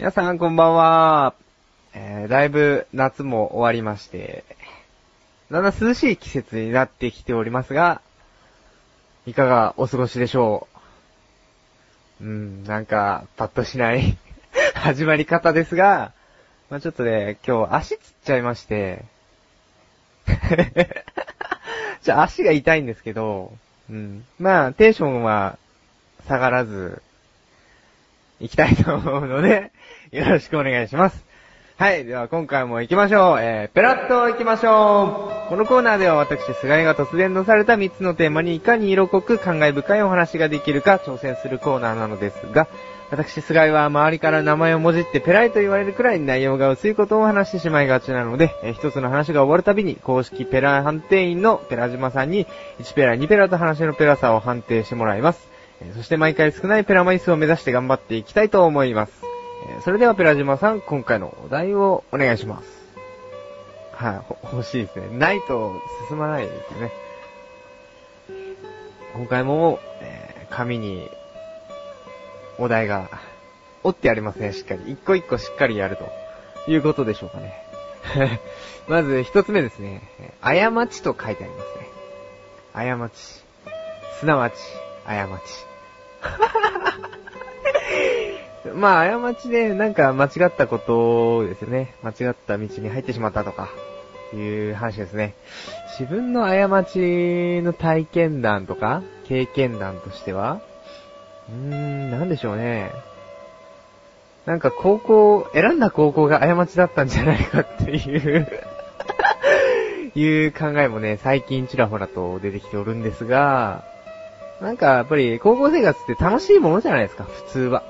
皆さんこんばんは。えー、だいぶ夏も終わりまして、だんだん涼しい季節になってきておりますが、いかがお過ごしでしょう？うん、なんか、パッとしない 始まり方ですが、まあちょっとね、今日足つっちゃいまして、じゃあ足が痛いんですけど、うん。まあ、テンションは下がらず、行きたいと思うので、よろしくお願いします。はい。では今回も行きましょう。えー、ペラッと行きましょう。このコーナーでは私、菅井が突然出された3つのテーマにいかに色濃く感慨深いお話ができるか挑戦するコーナーなのですが、私、菅井は周りから名前をもじってペライと言われるくらい内容が薄いことを話してしまいがちなので、えー一つの話が終わるたびに公式ペラ判定員のペラ島さんに1ペラ2ペラと話のペラさを判定してもらいます。えそして毎回少ないペラ枚数を目指して頑張っていきたいと思います。えそれではペラ島さん、今回のお題をお願いします。はい、ほ欲しいですね。ないと進まないですよね。今回も、えー紙にお題が折ってありますね、しっかり。一個一個しっかりやるということでしょうかね。まず一つ目ですね。過ちと書いてありますね。過ち。すなわち、過ち。まあ、過ちで、なんか間違ったことですよね。間違った道に入ってしまったとか、いう話ですね。自分の過ちの体験談とか、経験談としては、うーん、なんでしょうね。なんか高校、選んだ高校が過ちだったんじゃないかっていう いう考えもね、最近ちらほらと出てきておるんですが、なんかやっぱり高校生活って楽しいものじゃないですか、普通は。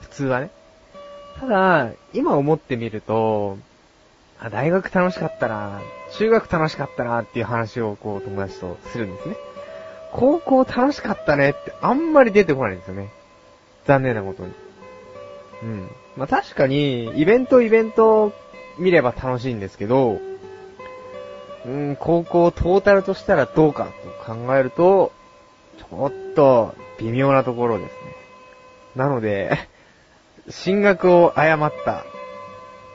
普通はね。ただ、今思ってみると、あ、大学楽しかったな、中学楽しかったなっていう話をこう友達とするんですね。高校楽しかったねってあんまり出てこないんですよね。残念なことに。うん。まあ、確かに、イベントイベント見れば楽しいんですけど、うん、高校トータルとしたらどうかと考えると、ちょっと微妙なところですね。なので、進学を誤ったっ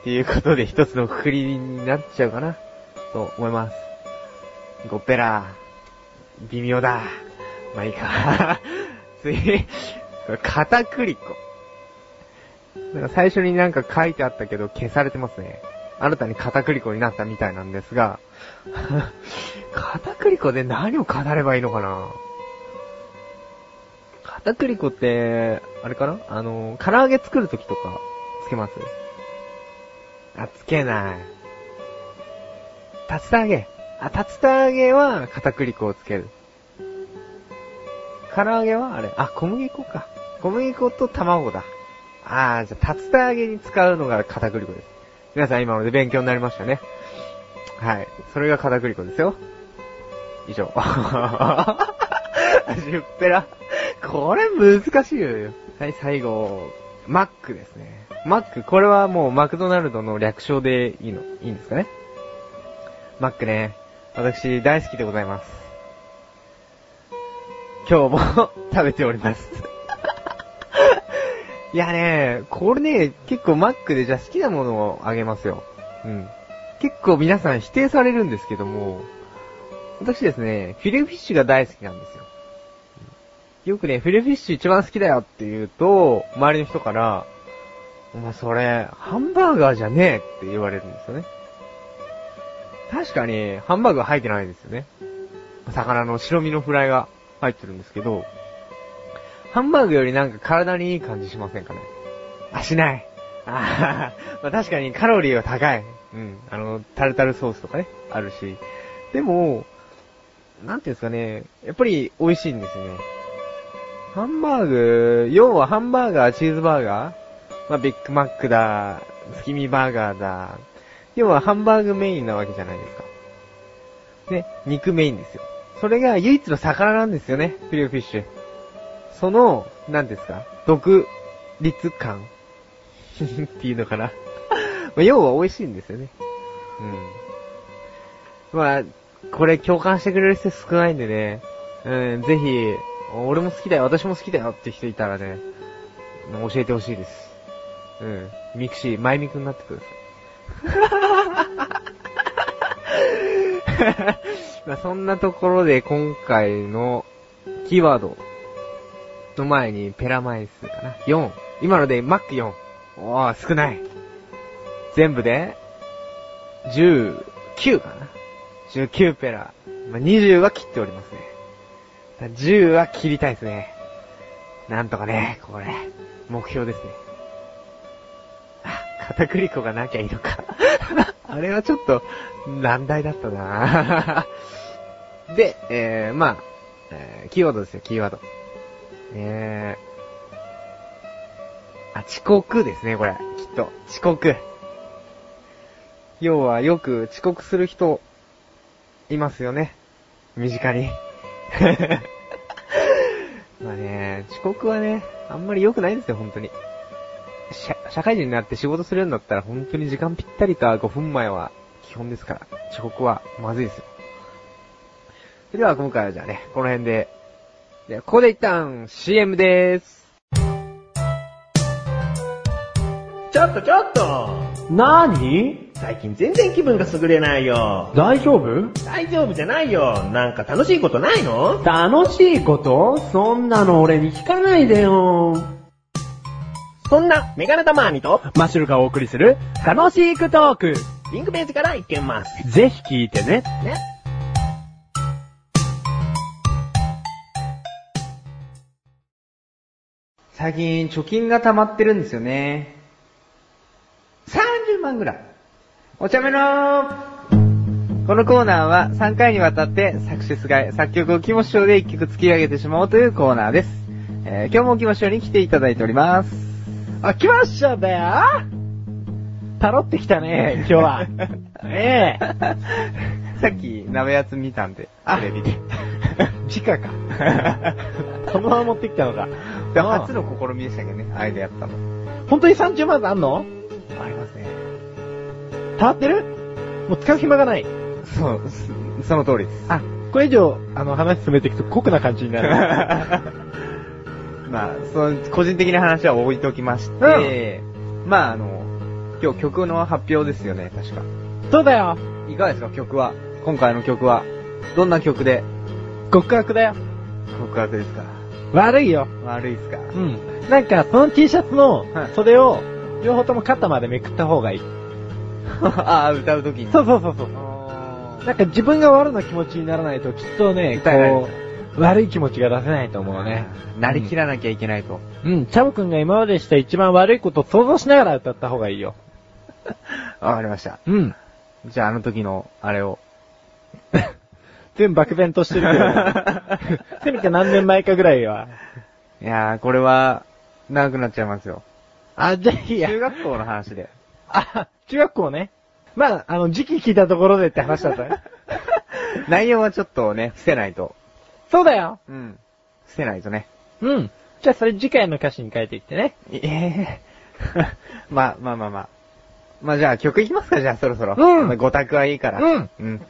ていうことで一つのくくりになっちゃうかな、と思います。ゴッペラ、微妙だ。まあいいか。次、片栗粉。なんか最初になんか書いてあったけど消されてますね。新たに片栗粉になったみたいなんですが、片栗粉で何を語ればいいのかな片栗粉って、あれかな？あの、唐揚げ作るときとか、つけますあ、つけない。竜田揚げ。あ、竜田揚げは片栗粉をつける。唐揚げはあれ、あ、小麦粉か。小麦粉と卵だ。あー、じゃあ、竜田揚げに使うのが片栗粉です。皆さん今ので勉強になりましたね。はい。それが片栗粉ですよ。以上。10ペラ。これ難しいよ。はい、最後、マックですね。マック、これはもうマクドナルドの略称でいいの、いいんですかね？マックね。私大好きでございます。今日も 食べております。いやね、これね、結構マックでじゃあ好きなものをあげますよ。うん。結構皆さん否定されるんですけども、私ですね、フィレフィッシュが大好きなんですよ。よくね、フィレフィッシュ一番好きだよって言うと、周りの人から、お前それ、ハンバーガーじゃねえって言われるんですよね。確かに、ハンバーガー入ってないですよね。魚の白身のフライが入ってるんですけど、ハンバーグよりなんか体にいい感じしませんかねあ、しない。あーまあ確かにカロリーは高い。うん。あの、タルタルソースとかね、あるし。でも、なんていうんですかね、やっぱり美味しいんですよね。ハンバーグ、要はハンバーガー、チーズバーガー？まあ、ビッグマックだ、月見バーガーだ。要はハンバーグメインなわけじゃないですか。ね、肉メインですよ。それが唯一の魚なんですよね、フィレオフィッシュ。その、なんですか、独立感 っていうのかな。まあ、要は美味しいんですよね。うん。まあ、これ共感してくれる人少ないんでね、うん、ぜひ、俺も好きだよ、私も好きだよって人いたらね、教えてほしいです。うん。ミクシー、マイミクになってください。まあそんなところで今回のキーワードの前にペラ枚数かな。4。今のでマック4。おー、少ない。全部で、19かな。19ペラ。まあ、20は切っておりますね。10は切りたいですね。なんとかね、これ、目標ですね。あ、片栗粉がなきゃいいのか。あれはちょっと、難題だったな で、えー、まあ、えー、キーワードですよ、キーワード。えー、あ、遅刻ですね、これ。きっと。遅刻。要は、よく遅刻する人、いますよね。身近に。まあね、遅刻はね、あんまり良くないんですよ、本当に。社、社会人になって仕事するんだったら本当に時間ぴったりか5分前は基本ですから、遅刻はまずいですよ。それでは今回はじゃあね、この辺で、でここで一旦 CM でーす。ちょっとちょっとなーに？最近全然気分が優れないよ。大丈夫？大丈夫じゃないよ。なんか楽しいことないの？楽しいこと？そんなの俺に聞かないでよ。そんなメガネタマーニとマッシュルがお送りする楽しいクトーク。リンクページから行けます。ぜひ聞いてね。ね。最近貯金が溜まってるんですよね。30万ぐらい。お茶目のーこのコーナーは3回にわたって作詞すがい、作曲をキモ師匠で1曲突き上げてしまおうというコーナーです。えー今日もキモ師匠に来ていただいております。あ、来ましただよタロってきたね、今日は。ええさっき鍋やつ見たんで、テレビで。直か。そのまま持ってきたのか。で初の試みでしたけどね、あれでやったの。本当に30万あんの？ありますね。溜まってる？もう使う暇がない。そう、そその通りです。あ、これ以上、あの、話進めていくと酷な感じになる。まあ、その、個人的な話は置いときまして、まああの、今日曲の発表ですよね、確か。そうだよ。いかがですか、曲は？今回の曲は？どんな曲で？極悪だよ。告白ですか悪いよ。悪いっすかうん。なんか、その T シャツのはい袖を、両方とも肩までめくった方がいい。ああ、歌うときに。そうそうそうそう。あなんか自分が悪な気持ちにならないときっとね、歌えないこう、悪い気持ちが出せないと思うね。ーなりきらなきゃいけないと。うん、チャボくんが今までした一番悪いことを想像しながら歌った方がいいよ。わかりました。うん。じゃああの時の、あれを。全部漠然としてるけど。せめて何年前かぐらいは。いやー、これは、長くなっちゃいますよ。あ、じゃあいいや。中学校の話で。あ、中学校ね。まあ、あの、時期聞いたところでって話だったね。内容はちょっとね、伏せないと。そうだよ。うん。伏せないとね。うん。じゃあそれ次回の歌詞に書いていってね。ええまあまあまあまあ。まあじゃあ曲いきますか、じゃあそろそろ。うんまあ五択はいいから。うん。うん。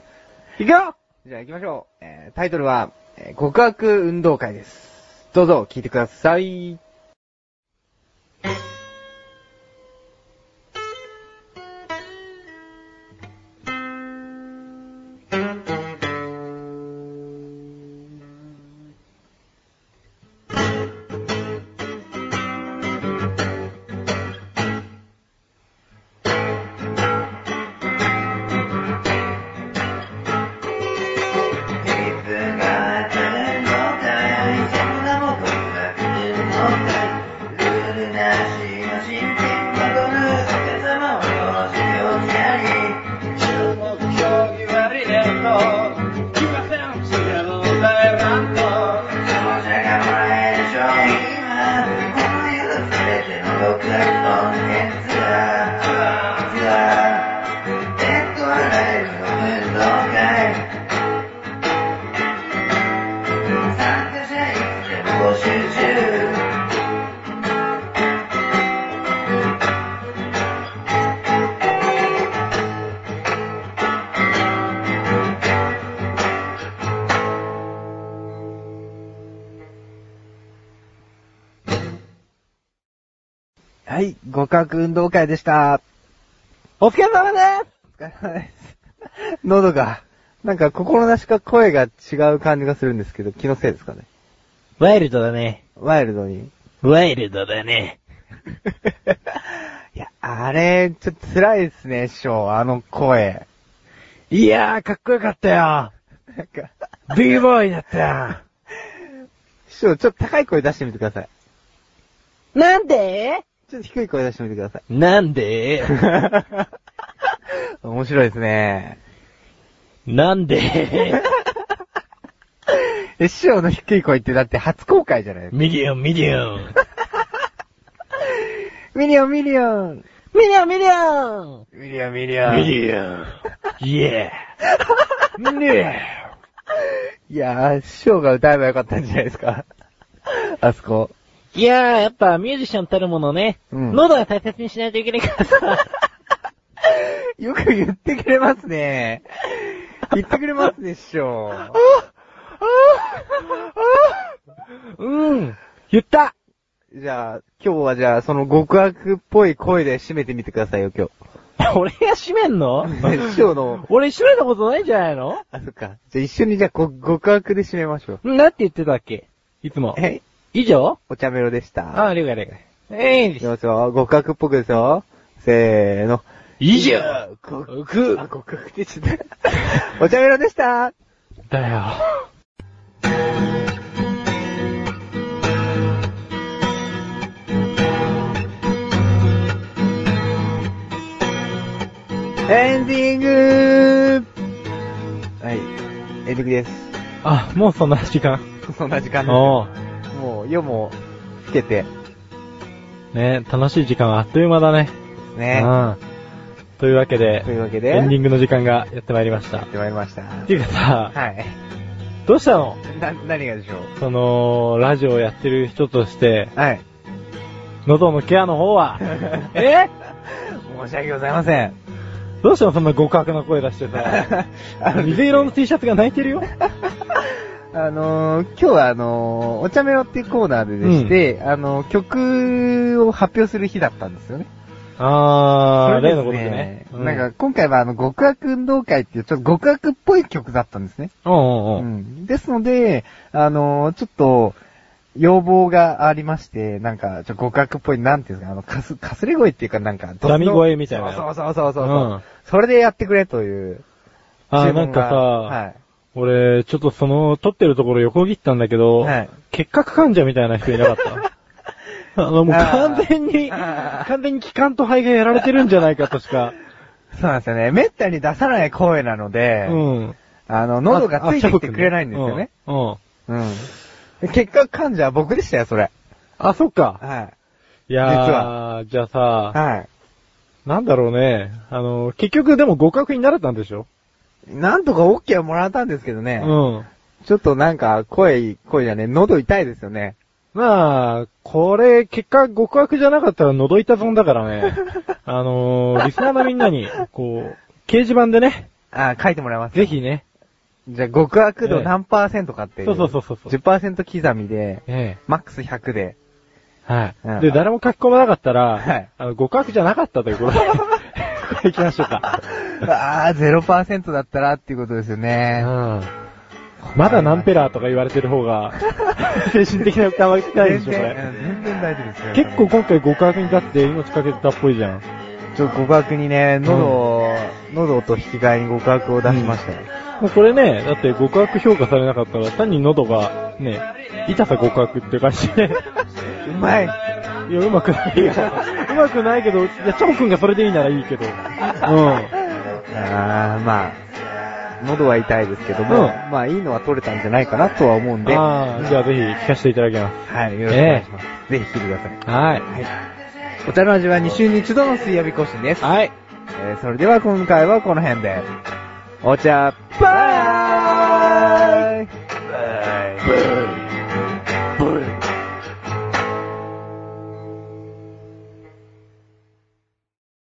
いくよじゃあ行きましょう。えー、タイトルは、えー極悪運動会です。どうぞ聴いてください。はい、五角運動会でした。お疲れ様ですお疲れ様です。喉が、なんか心なしか声が違う感じがするんですけど、気のせいですかね。ワイルドだね。ワイルドに。ワイルドだね。いや、あれ、ちょっと辛いですね、師匠、あの声。いやー、かっこよかったよ。なんか、ビーボーイだったよ。師匠、ちょっと高い声出してみてください。なんで？ちょっと低い声出してみてください。なんで？面白いですね。なんで？え、師匠の低い声ってだって初公開じゃない。ミリオン、ミリオン。ミリオン、ミリオン。ミリオン、ミリオンミリオン、ミリオン。ミリオン。イエー。ミリオン。いやー、師匠が歌えばよかったんじゃないですか。あそこ。いやー、やっぱミュージシャンたるものね、うん喉は大切にしないといけないからさ。よく言ってくれますね。言ってくれますね、師匠。うん。言ったじゃあ、今日はじゃあ、その極悪っぽい声で締めてみてくださいよ、今 俺が閉めんの？日。師匠の、俺閉めたことないんじゃないの？あ、そっか。じゃあ一緒にじゃあ、ご極悪で締めましょう。なんて言ってたっけ？いつも。え？以上？お茶メロでした。ああ、了解了解。ええいきますよ。極悪っぽくですよ。せーの。以上極くあ、極悪って言っちゃった。お茶メロでしただよ。エンディングはい。エンディングです。あ、もうそんな時間。そんな時間です。おうもう夜も更けて、ね楽しい時間はあっという間だね。ね。うん。というわけでと、いうわけで、エンディングの時間がやってまいりました。やってまいりました。っていうかさ、はい。どうしたの？な、何がでしょう？その、ラジオをやってる人として、はい。喉のケアの方は、え？申し訳ございません。どうしたのそんな極悪な声出してさ。あの水色の T シャツが泣いてるよ。あのー、今日はあのー、お茶メロっていうコーナーででして、あのー、曲を発表する日だったんですよね。あー、それです例のことでね。うなんか、今回はあの、極悪運動会っていうちょっと極悪っぽい曲だったんですね。うんうんううん。ん。ですので、あのー、ちょっと、要望がありまして、なんか、ちょっと極悪っぽい、なんていうんですか、あの、かす、かすれ声っていうかなんか、ダミ声みたいなそうそうそうそうそう、うんそれでやってくれという。あなんかさ、はい。俺、ちょっとその、撮ってるところ横切ったんだけど、はい結核患者みたいな人いなかった？あの、もう完全に、完全に気管と肺がやられてるんじゃないかとしか。そうなんですよね。めったに出さない声なので、うん。あの、喉がついてきてくれないんですよね。うん。うん。うん。結果患者は僕でしたよ、それ。あ、そっか。はいやー、実はじゃあさ、はい。なんだろうね。あの、結局でも互角になれたんでしょ？なんとか OK はもらったんですけどね。うん。ちょっとなんか、声、声じゃね、喉痛いですよね。まあ、これ、結果、極悪じゃなかったら覗いた損だからね。あのー、リスナーのみんなに、こう、掲示板でね、あ、書いてもらいます。ぜひね、じゃあ、極悪ええ度何パーセントかっていう。そうそうそうそうそう10%刻みで、えマックス100で。え、はい、うんで、誰も書き込まなかったら、はいあの、極悪じゃなかったということで、こ れ行きましょうか。ああ、0%だったらっていうことですようね。ん。まだナンペラーとか言われてる方が、精神的な負担は高いでしょ、こ全然、れ。うん全然大丈夫ですよ。結構今回極悪に立って命かけてたっぽいじゃん。ちょっと極悪にね、喉を、喉と引き換えに極悪を出しましたよ。もうこれね、だって極悪評価されなかったら単に喉が、ね、痛さ極悪って感じで、うまい。いや、うまくないよ。うまくないけど、いや、チョン君がそれでいいならいいけど。うん。あー、まあ、喉は痛いですけども、うんまあいいのは取れたんじゃないかなとは思うんで、はああ、じゃあぜひ聞かせていただきます。い、よろしくお願いします。ぜひ聞いてください。はい。はい。お茶の味は2週に1度の水曜日更新です。はい。えーそれでは今回はこの辺で。お茶、バイ